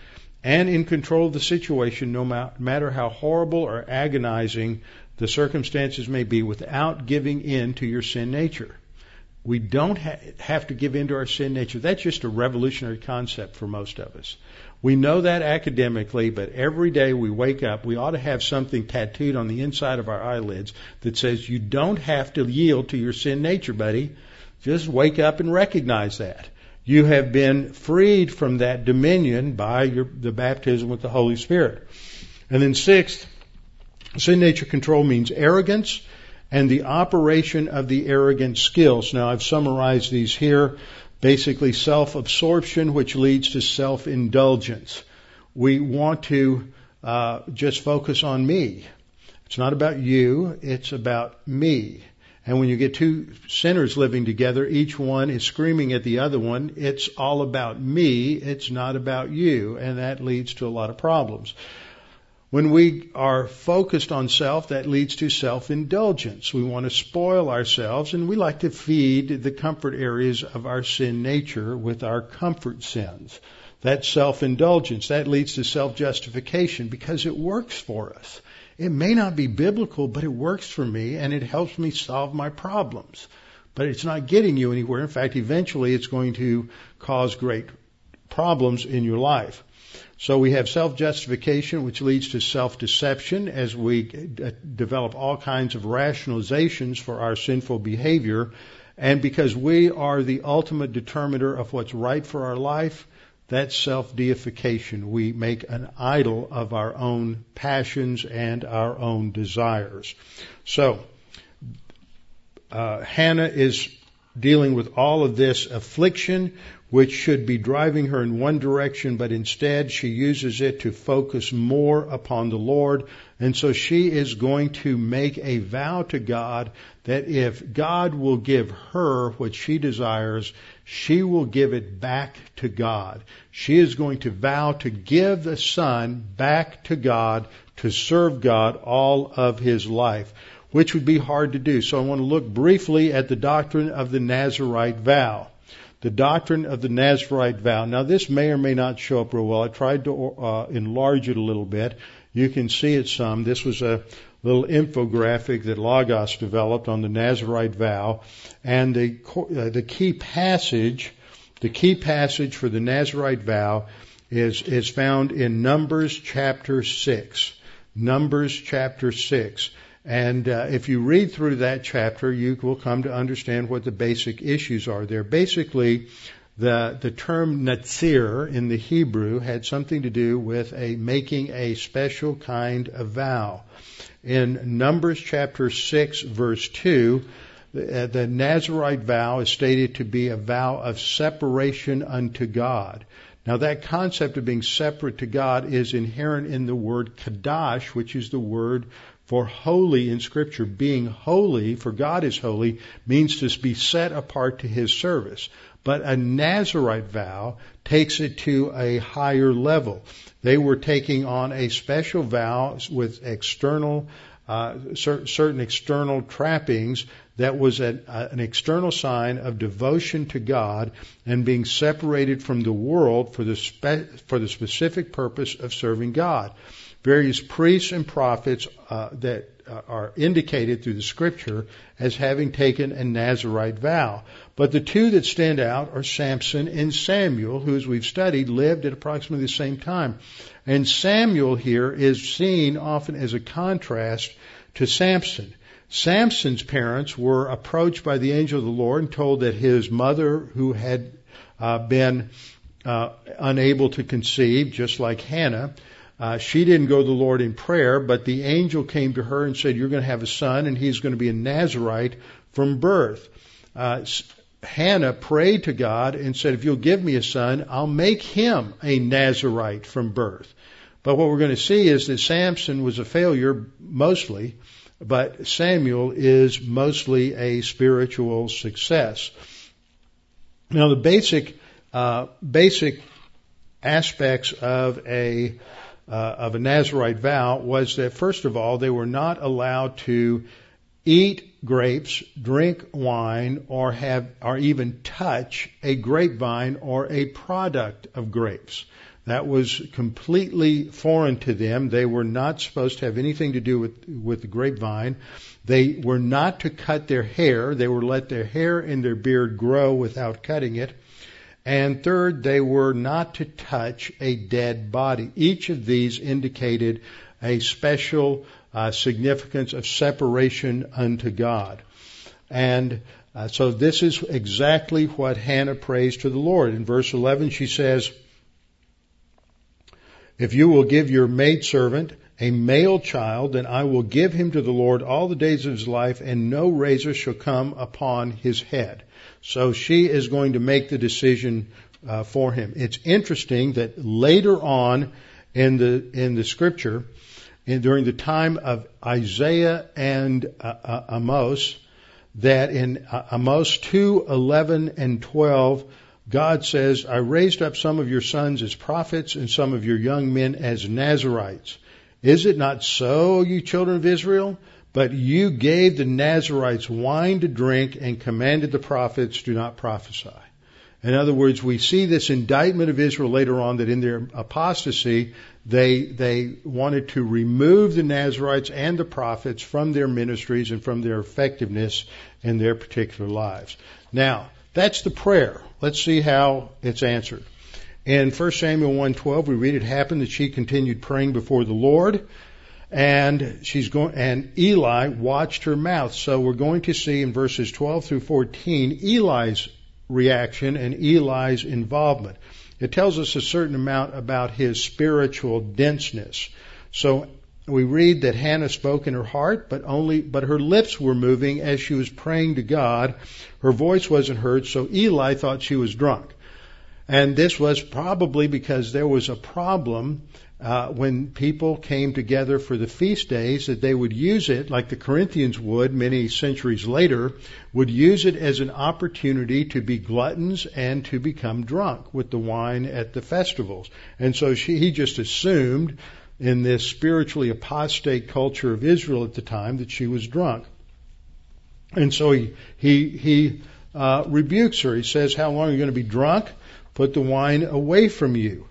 Speaker 1: and in control of the situation no matter how horrible or agonizing the circumstances may be without giving in to your sin nature. We don't ha- have to give in to our sin nature. That's just a revolutionary concept for most of us. We know that academically, but every day we wake up, we ought to have something tattooed on the inside of our eyelids that says you don't have to yield to your sin nature, buddy. Just wake up and recognize that. You have been freed from that dominion by your, the baptism with the Holy Spirit. And then sixth, sin nature control means arrogance and the operation of the arrogant skills. Now I've summarized these here. Basically self-absorption, which leads to self-indulgence. We want to uh, just focus on me. It's not about you, it's about me. And when you get two sinners living together, each one is screaming at the other one, it's all about me, it's not about you. And that leads to a lot of problems. When we are focused on self, that leads to self-indulgence. We want to spoil ourselves and we like to feed the comfort areas of our sin nature with our comfort sins. That's self-indulgence. That leads to self-justification because it works for us. It may not be biblical, but it works for me and it helps me solve my problems. But it's not getting you anywhere. In fact, eventually it's going to cause great problems in your life. So we have self-justification, which leads to self-deception as we uh, develop all kinds of rationalizations for our sinful behavior. And because we are the ultimate determiner of what's right for our life, that's self-deification. We make an idol of our own passions and our own desires. So, uh, Hannah is dealing with all of this affliction, which should be driving her in one direction, but instead she uses it to focus more upon the Lord. And so she is going to make a vow to God that if God will give her what she desires, she will give it back to God. She is going to vow to give the son back to God to serve God all of his life, which would be hard to do. So I want to look briefly at the doctrine of the Nazarite vow. The doctrine of the Nazarite vow. Now this may or may not show up real well. I tried to uh, enlarge it a little bit. You can see it some. This was a little infographic that Logos developed on the Nazarite vow. And the, uh, the key passage, the key passage for the Nazarite vow is, is found in Numbers chapter 6. Numbers chapter 6. And uh, if you read through that chapter, you will come to understand what the basic issues are there. Basically, the the term Nazir in the Hebrew had something to do with a making a special kind of vow in Numbers chapter 6 verse 2, the, uh, the Nazarite vow is stated to be a vow of separation unto God. Now that concept of being separate to God is inherent in the word kadash, which is the word for holy in scripture. Being holy, for God is holy, means to be set apart to His service. But a Nazarite vow takes it to a higher level. They were taking on a special vow with external, uh, certain external trappings that was an, uh, an external sign of devotion to God and being separated from the world for the, spe- for the specific purpose of serving God. Various priests and prophets uh, that are indicated through the scripture as having taken a Nazarite vow. But the two that stand out are Samson and Samuel, who, as we've studied, lived at approximately the same time. And Samuel here is seen often as a contrast to Samson. Samson's parents were approached by the angel of the Lord and told that his mother, who had uh, been uh, unable to conceive, just like Hannah, uh, she didn't go to the Lord in prayer, but the angel came to her and said, "You're going to have a son, and he's going to be a Nazarite from birth." Uh, Hannah prayed to God and said, "If you'll give me a son, I'll make him a Nazarite from birth." But what we're going to see is that Samson was a failure mostly but Samuel is mostly a spiritual success. Now, the basic uh, basic aspects of a uh, of a Nazarite vow was that first of all they were not allowed to eat grapes, drink wine, or have or even touch a grapevine or a product of grapes. That was completely foreign to them. They were not supposed to have anything to do with, with the grapevine. They were not to cut their hair. They were let their hair and their beard grow without cutting it. And third, they were not to touch a dead body. Each of these indicated a special uh, significance of separation unto God. And uh, so this is exactly what Hannah prays to the Lord. In verse 11, she says, if you will give your maidservant a male child, then I will give him to the Lord all the days of his life, and no razor shall come upon his head. So she is going to make the decision uh, for him. It's interesting that later on in the in the scripture, in, during the time of Isaiah and uh, uh, Amos, that in uh, Amos two eleven and twelve God says, I raised up some of your sons as prophets and some of your young men as Nazarites. Is it not so, you children of Israel? But you gave the Nazarites wine to drink and commanded the prophets, do not prophesy. In other words, we see this indictment of Israel later on that in their apostasy, they, they wanted to remove the Nazarites and the prophets from their ministries and from their effectiveness in their particular lives. Now, that's the prayer. Let's see how it's answered. In 1 Samuel 1:12 we read it happened that she continued praying before the Lord and she's going and Eli watched her mouth. So we're going to see in verses 12 through 14 Eli's reaction and Eli's involvement. It tells us a certain amount about his spiritual denseness. So we read that Hannah spoke in her heart, but only, but her lips were moving as she was praying to God. Her voice wasn't heard, so Eli thought she was drunk. And this was probably because there was a problem uh, when people came together for the feast days that they would use it, like the Corinthians would many centuries later, would use it as an opportunity to be gluttons and to become drunk with the wine at the festivals. And so she, he just assumed in this spiritually apostate culture of Israel at the time that she was drunk. And so he, he, he uh, rebukes her. He says, How long are you going to be drunk? Put the wine away from you.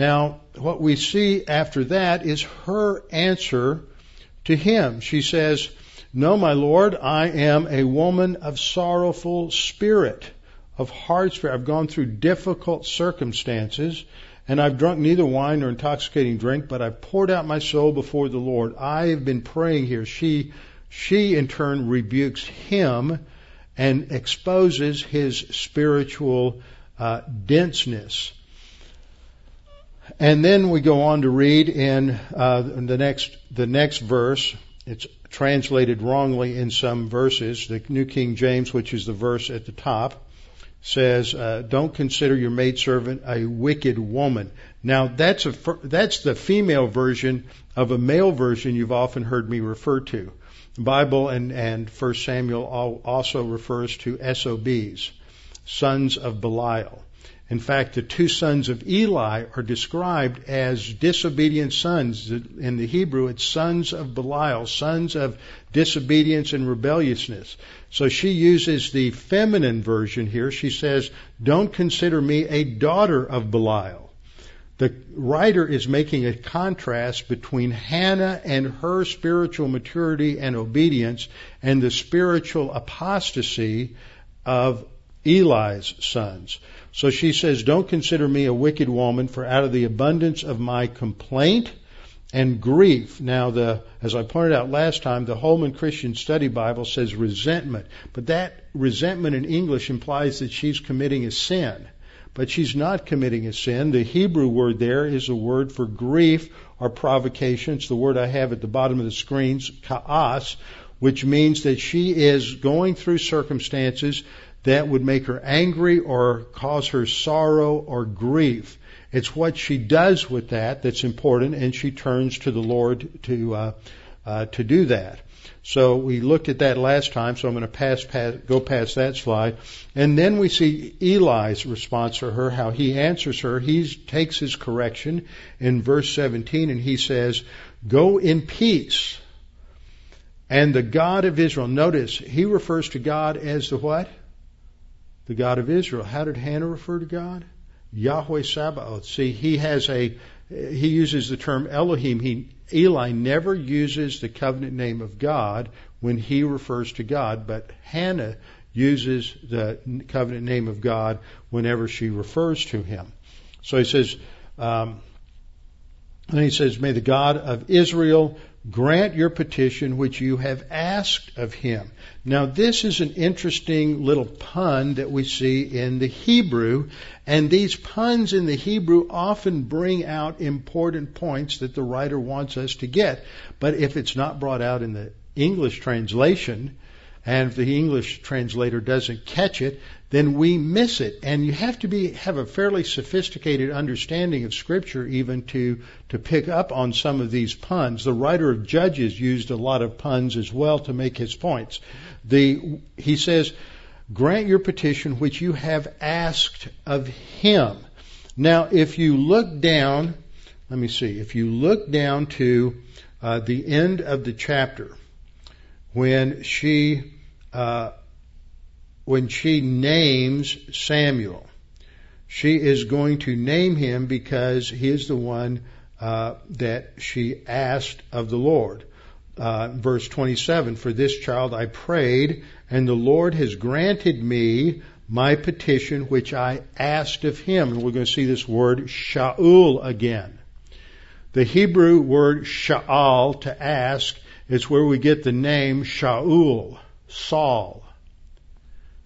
Speaker 1: Now, what we see after that is her answer to him. She says, No, my Lord, I am a woman of sorrowful spirit, of hard spirit. I've gone through difficult circumstances and I've drunk neither wine nor intoxicating drink, but I've poured out my soul before the Lord. I have been praying here. She, she in turn rebukes him and exposes his spiritual uh, denseness. And then we go on to read in uh, the next the next verse. It's translated wrongly in some verses. The New King James, which is the verse at the top, says, uh, "Don't consider your maidservant a wicked woman." Now that's a that's the female version of a male version you've often heard me refer to. The Bible and and First Samuel also refers to SOBs. sons of Belial. In fact, the two sons of Eli are described as disobedient sons. In the Hebrew, it's sons of Belial, sons of disobedience and rebelliousness. So she uses the feminine version here. She says, Don't consider me a daughter of Belial. The writer is making a contrast between Hannah and her spiritual maturity and obedience and the spiritual apostasy of Eli's sons. So she says, Don't consider me a wicked woman, for out of the abundance of my complaint and grief. Now, the, as I pointed out last time, the Holman Christian Study Bible says resentment, but that resentment in English implies that she's committing a sin. But she's not committing a sin. The Hebrew word there is a word for grief or provocation. It's the word I have at the bottom of the screens, ka'as, which means that she is going through circumstances that would make her angry or cause her sorrow or grief. It's what she does with that that's important, and she turns to the Lord to uh, uh, to do that. So we looked at that last time, so I'm going to pass, pass, go past that slide. And then we see Eli's response to her, how he answers her. He takes his correction in verse 17 and he says, Go in peace. And the God of Israel, notice, he refers to God as the what? The God of Israel. How did Hannah refer to God? Yahweh Sabaoth. See, he has a, he uses the term Elohim. He, Eli never uses the covenant name of God when he refers to God, but Hannah uses the covenant name of God whenever she refers to him. So he says, um, and he says, May the God of Israel grant your petition which you have asked of him. Now, this is an interesting little pun that we see in the Hebrew, and these puns in the Hebrew often bring out important points that the writer wants us to get. But if it's not brought out in the English translation, and if the English translator doesn't catch it, then we miss it. And you have to be have a fairly sophisticated understanding of Scripture even to to pick up on some of these puns. The writer of Judges used a lot of puns as well to make his points. The he says, "Grant your petition which you have asked of him." Now, if you look down, let me see. If you look down to uh, the end of the chapter, when she uh, when she names Samuel. She is going to name him because he is the one uh, that she asked of the Lord. Uh, verse 27 For this child I prayed, and the Lord has granted me my petition which I asked of him. And we're going to see this word Shaul again. The Hebrew word Sha'al, to ask, is where we get the name Shaul, Saul.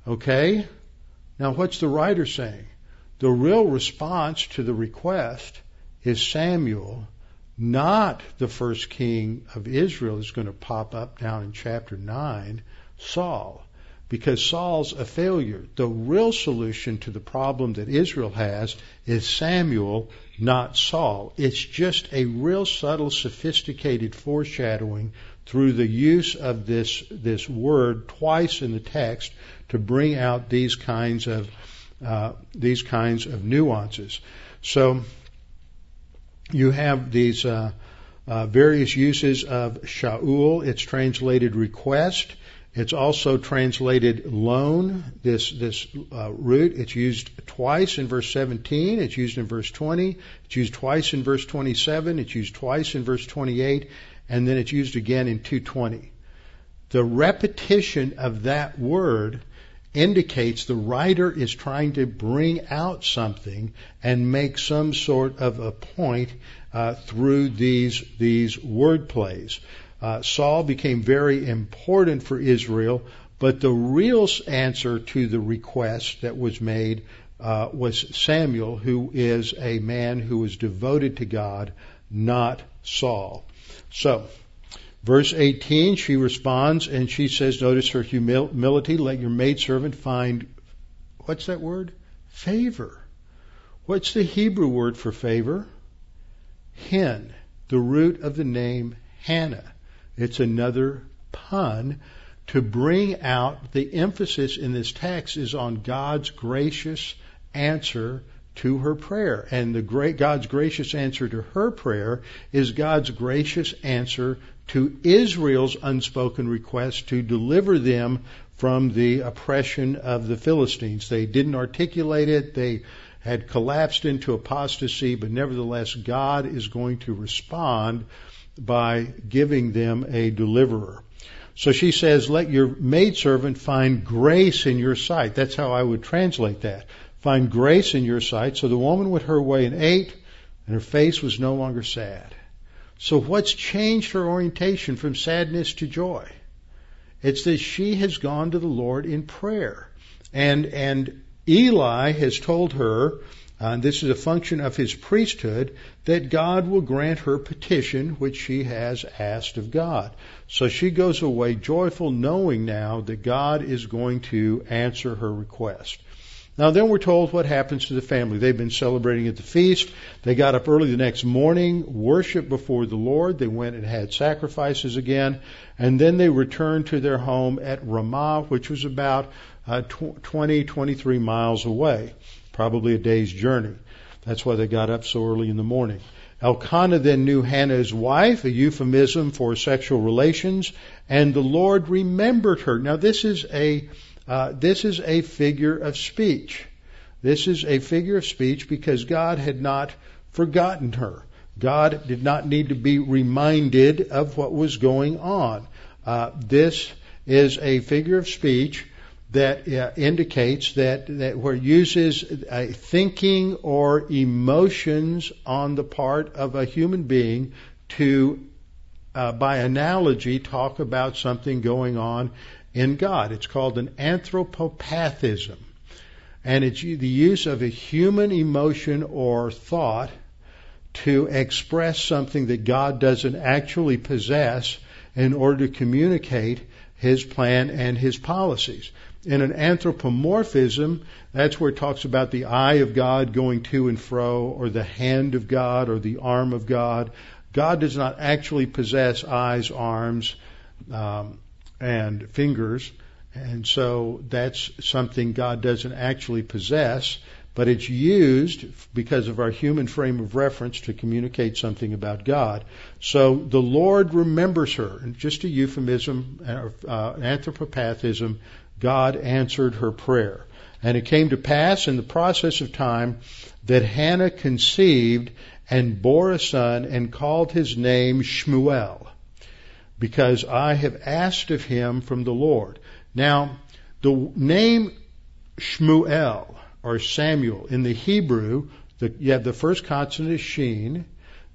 Speaker 1: Okay? Now, what's the writer saying? The real response to the request is Samuel, not the first king of Israel is going to pop up down in chapter 9, Saul. Because Saul's a failure. The real solution to the problem that Israel has is Samuel, not Saul. It's just a real subtle, sophisticated foreshadowing through the use of this, this word twice in the text to bring out these kinds of uh, these kinds of nuances. So you have these uh, uh, various uses of Shaul. It's translated request. It's also translated loan. This this uh, root. It's used twice in verse 17. It's used in verse 20. It's used twice in verse 27. It's used twice in verse 28, and then it's used again in 220. The repetition of that word indicates the writer is trying to bring out something and make some sort of a point uh, through these these word plays. Uh, Saul became very important for Israel, but the real answer to the request that was made uh, was Samuel, who is a man who was devoted to God, not Saul. So Verse 18, she responds and she says, notice her humility, let your maidservant find, what's that word? Favor. What's the Hebrew word for favor? Hen, the root of the name Hannah. It's another pun to bring out the emphasis in this text is on God's gracious answer to her prayer. And the great God's gracious answer to her prayer is God's gracious answer to Israel's unspoken request to deliver them from the oppression of the Philistines. They didn't articulate it. They had collapsed into apostasy, but nevertheless, God is going to respond by giving them a deliverer. So she says, let your maidservant find grace in your sight. That's how I would translate that. Find grace in your sight. So the woman went her way and ate, and her face was no longer sad. So what's changed her orientation from sadness to joy? It's that she has gone to the Lord in prayer. And, and Eli has told her, uh, and this is a function of his priesthood, that God will grant her petition which she has asked of God. So she goes away joyful, knowing now that God is going to answer her request. Now then we're told what happens to the family. They've been celebrating at the feast. They got up early the next morning, worshiped before the Lord. They went and had sacrifices again. And then they returned to their home at Ramah, which was about uh, 20, 23 miles away, probably a day's journey. That's why they got up so early in the morning. Elkanah then knew Hannah's wife, a euphemism for sexual relations, and the Lord remembered her. Now this is a uh, this is a figure of speech. This is a figure of speech because God had not forgotten her. God did not need to be reminded of what was going on. Uh, this is a figure of speech that uh, indicates that, that where uses a thinking or emotions on the part of a human being to, uh, by analogy, talk about something going on in God. It's called an anthropopathism. And it's the use of a human emotion or thought to express something that God doesn't actually possess in order to communicate His plan and His policies. In an anthropomorphism, that's where it talks about the eye of God going to and fro, or the hand of God, or the arm of God. God does not actually possess eyes, arms, um, and fingers, and so that's something God doesn't actually possess, but it's used because of our human frame of reference to communicate something about God. So the Lord remembers her, and just a euphemism, uh, anthropopathism God answered her prayer. And it came to pass in the process of time that Hannah conceived and bore a son and called his name Shmuel, because I have asked of him from the Lord. Now, the name Shmuel or Samuel in the Hebrew, the, you have the first consonant is sheen,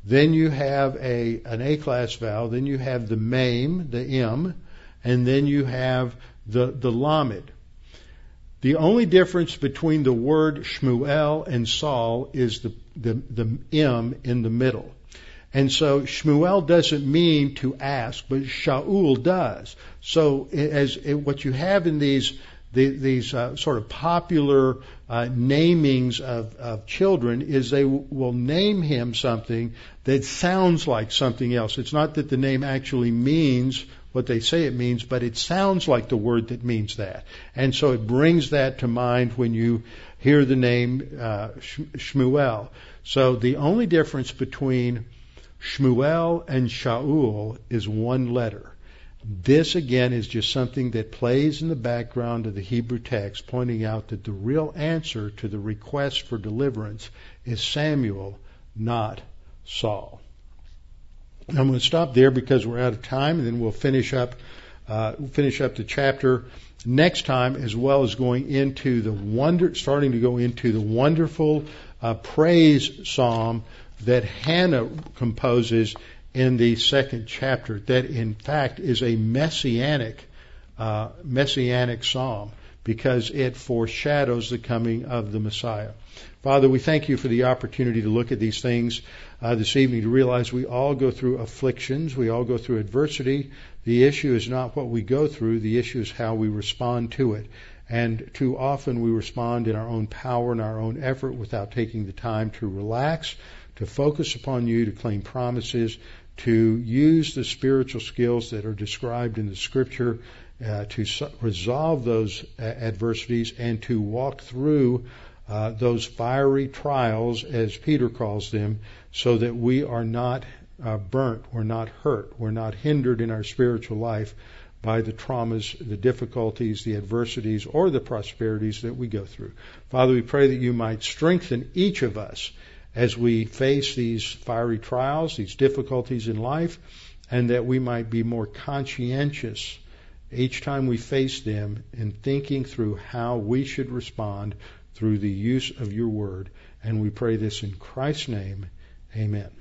Speaker 1: then you have a an A class vowel, then you have the mem, the m, and then you have the, the Lamed. The only difference between the word Shmuel and Saul is the, the, the M in the middle. And so Shmuel doesn't mean to ask, but Shaul does. So as what you have in these the, these uh, sort of popular uh, namings of, of children is they w- will name him something that sounds like something else. It's not that the name actually means what they say it means, but it sounds like the word that means that. And so it brings that to mind when you hear the name uh, Shmuel. So the only difference between Shmuel and Shaul is one letter. This again is just something that plays in the background of the Hebrew text, pointing out that the real answer to the request for deliverance is Samuel, not Saul. I'm going to stop there because we're out of time, and then we'll finish up uh, finish up the chapter next time, as well as going into the wonder, starting to go into the wonderful uh, praise psalm that Hannah composes in the second chapter. That in fact is a messianic uh, messianic psalm because it foreshadows the coming of the Messiah. Father, we thank you for the opportunity to look at these things uh, this evening, to realize we all go through afflictions, we all go through adversity. The issue is not what we go through, the issue is how we respond to it. And too often we respond in our own power and our own effort without taking the time to relax, to focus upon you, to claim promises, to use the spiritual skills that are described in the scripture uh, to so- resolve those uh, adversities and to walk through uh, those fiery trials, as Peter calls them, so that we are not uh, burnt, we're not hurt, we're not hindered in our spiritual life by the traumas, the difficulties, the adversities, or the prosperities that we go through. Father, we pray that you might strengthen each of us as we face these fiery trials, these difficulties in life, and that we might be more conscientious each time we face them in thinking through how we should respond through the use of your word. And we pray this in Christ's name. Amen.